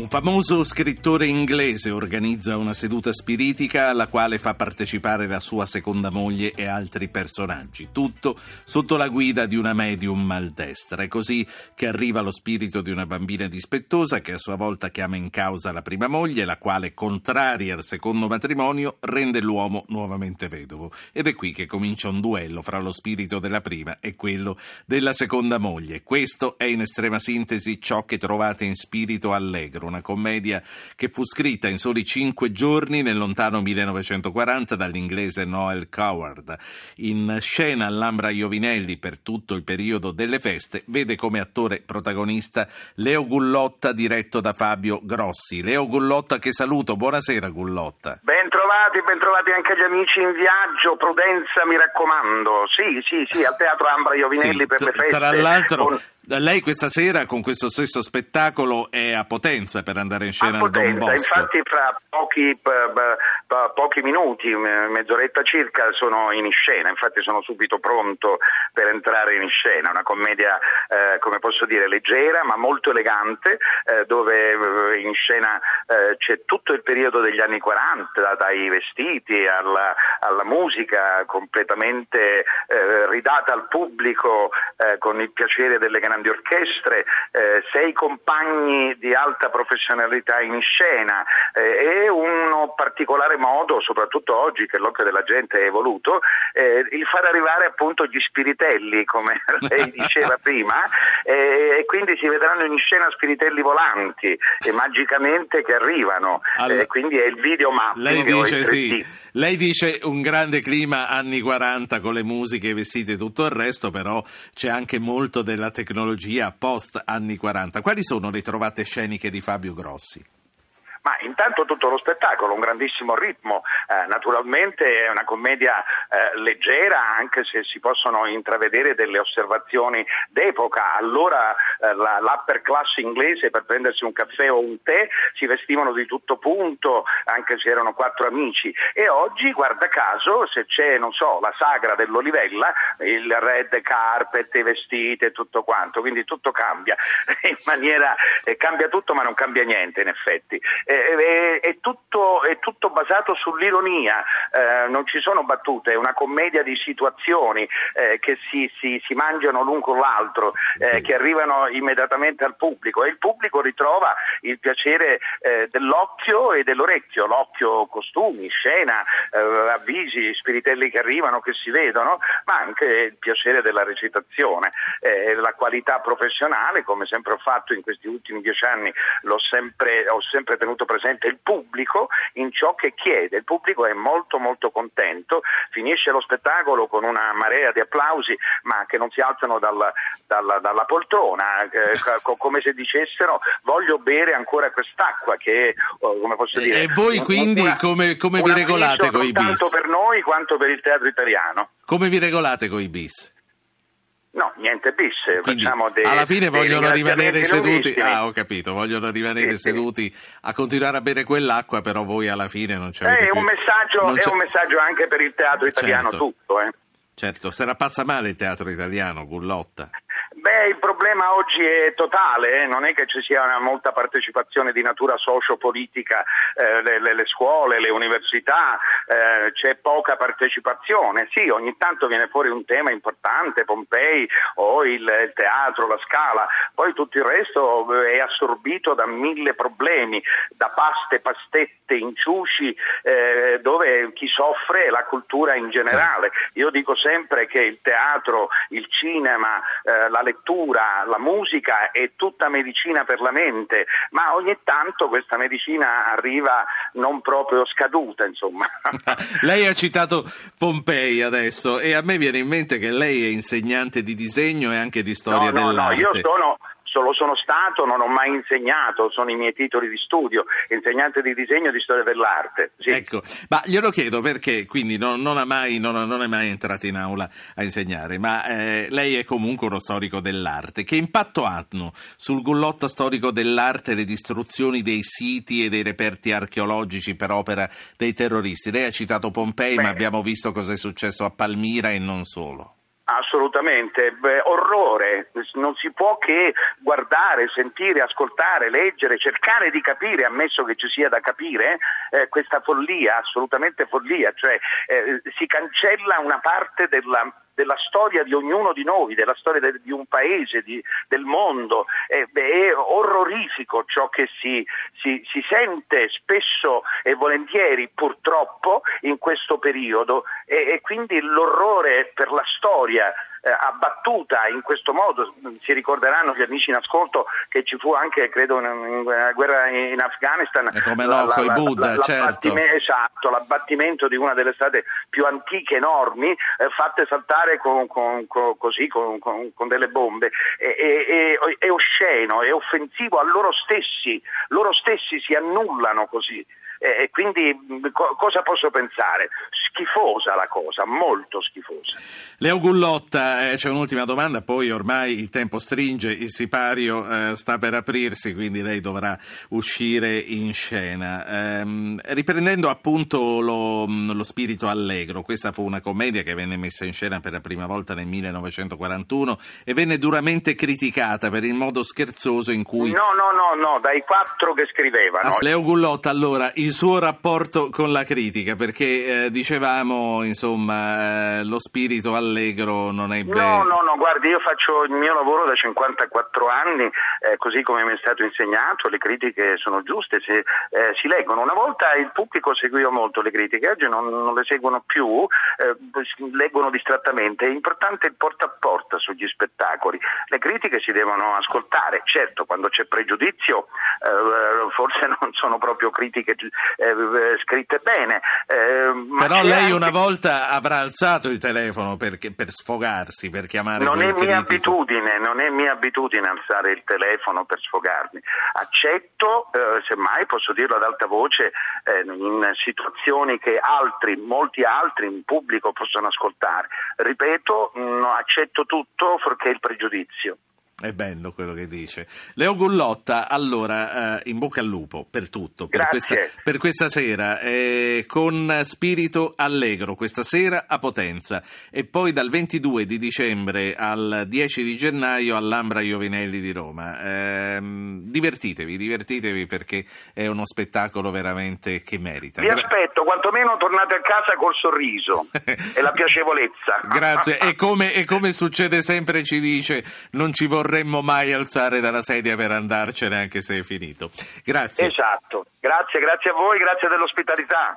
Un famoso scrittore inglese organizza una seduta spiritica alla quale fa partecipare la sua seconda moglie e altri personaggi, tutto sotto la guida di una medium maldestra. È così che arriva lo spirito di una bambina dispettosa che a sua volta chiama in causa la prima moglie, la quale, contraria al secondo matrimonio, rende l'uomo nuovamente vedovo. Ed è qui che comincia un duello fra lo spirito della prima e quello della seconda moglie. Questo è in estrema sintesi ciò che trovate in Spirito Allegro una commedia che fu scritta in soli cinque giorni nel lontano 1940 dall'inglese Noel Coward. In scena Lambra Iovinelli per tutto il periodo delle feste vede come attore protagonista Leo Gullotta diretto da Fabio Grossi. Leo Gullotta che saluto, buonasera Gullotta. Ben trovati, ben trovati anche gli amici in viaggio, prudenza mi raccomando. Sì, sì, sì, al teatro Ambra Iovinelli sì, per le feste. Tra l'altro... Con lei questa sera con questo stesso spettacolo è a Potenza per andare in scena a al Don Bosco. Infatti fra pochi, pochi, minuti, mezz'oretta circa, sono in scena, infatti sono subito pronto per entrare in scena. Una commedia, eh, come posso dire, leggera ma molto elegante, eh, dove eh, in scena eh, c'è tutto il periodo degli anni 40, dai vestiti alla, alla musica completamente eh, ridata al pubblico eh, con il piacere delle grandi grandi orchestre, eh, sei compagni di alta professionalità in scena eh, e un particolare modo, soprattutto oggi che l'occhio della gente è evoluto, eh, il far arrivare appunto gli spiritelli, come lei diceva prima, e quindi si vedranno in scena spiritelli volanti e magicamente che arrivano, allora, quindi è il video mapping. Lei dice sì, lei dice un grande clima anni 40 con le musiche, i vestiti e tutto il resto, però c'è anche molto della tecnologia tecnologia post anni 40. Quali sono le trovate sceniche di Fabio Grossi? Ma intanto tutto lo spettacolo, un grandissimo ritmo, eh, naturalmente è una commedia eh, leggera anche se si possono intravedere delle osservazioni d'epoca. Allora eh, la, l'upper class inglese per prendersi un caffè o un tè si vestivano di tutto punto anche se erano quattro amici. E oggi guarda caso se c'è non so la sagra dell'Olivella il red carpet, i vestiti e tutto quanto, quindi tutto cambia. In maniera eh, cambia tutto ma non cambia niente in effetti è, è, tutto, è, tutto, basato sull'ironia, eh, non ci sono battute, è una commedia di situazioni eh, che si, si, si, mangiano l'un con l'altro, eh, sì. che arrivano immediatamente al pubblico. E il pubblico ritrova il piacere eh, dell'occhio e dell'orecchio, l'occhio costumi, scena, eh, avvisi, spiritelli che arrivano, che si vedono, ma anche il piacere della recitazione, eh, la qualità professionale, come sempre ho fatto in questi ultimi dieci anni, sempre, ho sempre tenuto tenuto presente il pubblico in ciò che chiede. Il pubblico è molto molto contento, finisce lo spettacolo con una marea di applausi ma che non si alzano dalla, dalla, dalla poltrona, eh, come se dicessero voglio bere ancora quest'acqua che oh, come posso dire... E voi quindi una, come, come vi regolate con i bis? Tanto per noi quanto per il teatro italiano. Come vi regolate con i bis? No, niente bis. Quindi, dei, alla fine vogliono rimanere seduti. Ah, ho capito, vogliono rimanere sì, seduti sì. a continuare a bere quell'acqua, però voi alla fine non c'è. È, un messaggio, è un messaggio anche per il teatro italiano certo. tutto. Eh. Certo, se la passa male il teatro italiano, Gullotta. Problema oggi è totale, eh? non è che ci sia una molta partecipazione di natura socio-politica, eh, le, le, le, scuole, le università, eh, c'è poca partecipazione. Sì, ogni tanto viene fuori un tema importante, Pompei o il, il teatro, la scala, poi tutto il resto eh, è assorbito da mille problemi, da paste, pastette, inciuci, eh, dove chi soffre è la cultura in generale. Io dico sempre che il teatro, il cinema, eh, la lettura, la musica è tutta medicina per la mente, ma ogni tanto questa medicina arriva non proprio scaduta, insomma. lei ha citato Pompei adesso e a me viene in mente che lei è insegnante di disegno e anche di storia no, no, dell'arte. No, io sono lo sono stato, non ho mai insegnato, sono i miei titoli di studio, insegnante di disegno e di storia dell'arte. Sì. Ecco, ma glielo chiedo perché quindi non, non, mai, non, non è mai entrato in aula a insegnare, ma eh, lei è comunque uno storico dell'arte. Che impatto hanno sul gullotta storico dell'arte le distruzioni dei siti e dei reperti archeologici per opera dei terroristi? Lei ha citato Pompei, Beh. ma abbiamo visto cosa è successo a Palmira e non solo. Assolutamente, Beh, orrore, non si può che guardare, sentire, ascoltare, leggere, cercare di capire, ammesso che ci sia da capire, eh, questa follia, assolutamente follia, cioè eh, si cancella una parte della della storia di ognuno di noi, della storia de, di un paese, di, del mondo. È, è, orrorifico ciò che si, si, si, sente spesso e volentieri purtroppo in questo periodo e, e quindi l'orrore per la storia eh, abbattuta in questo modo. Si ricorderanno gli amici in ascolto che ci fu anche, credo, una guerra in Afghanistan. E come no, la, la, Buddha, la, certo. Esatto, l'abbattimento di una delle strade più antiche, enormi, eh, fatte saltare con, con, con, così, con, delle bombe. È, è, è osceno, è offensivo a loro stessi, loro stessi si annullano così. E quindi co- cosa posso pensare? Schifosa la cosa, molto schifosa. Leo Gullotta, eh, c'è un'ultima domanda, poi ormai il tempo stringe, il sipario eh, sta per aprirsi, quindi lei dovrà uscire in scena. Ehm, riprendendo appunto lo, lo, spirito allegro, questa fu una commedia che venne messa in scena per la prima volta nel 1941 e venne duramente criticata per il modo scherzoso in cui... No, no, no, no, dai quattro che scrivevano. Ah, Leo Gullotta, allora, il suo rapporto con la critica, perché eh, dicevamo, insomma, eh, lo spirito allegro non è bello. No, no, no, guardi, io faccio il mio lavoro da 54 anni, eh, così come mi è stato insegnato, le critiche sono giuste, si, eh, si, leggono. Una volta il pubblico seguiva molto le critiche, oggi non, non le seguono più, eh, leggono distrattamente. È importante il porta a porta sugli spettacoli. Le critiche si devono ascoltare, certo, quando c'è pregiudizio forse non sono proprio critiche eh, scritte bene. Eh, Però lei anche... una volta avrà alzato il telefono per, per sfogarsi, per chiamare Non è mia abitudine, non è mia abitudine alzare il telefono per sfogarmi. Accetto, eh, semmai posso dirlo ad alta voce, eh, in situazioni che altri, molti altri in pubblico possono ascoltare. Ripeto, accetto tutto fuorché il pregiudizio. È bello quello che dice. Leo Gullotta, allora, eh, in bocca al lupo per tutto, per, questa, per questa, sera, eh, con spirito allegro, questa sera a Potenza e poi dal 22 di dicembre al 10 di gennaio all'Ambra Iovinelli di Roma. Eh, divertitevi, divertitevi perché è uno spettacolo veramente che merita. Vi aspetto, quantomeno tornate a casa col sorriso e la piacevolezza. Grazie, e come, e come succede sempre ci dice, non ci vorrei vorremmo mai alzare dalla sedia per andarcene anche se è finito. Grazie. Esatto, grazie, grazie a voi, grazie dell'ospitalità.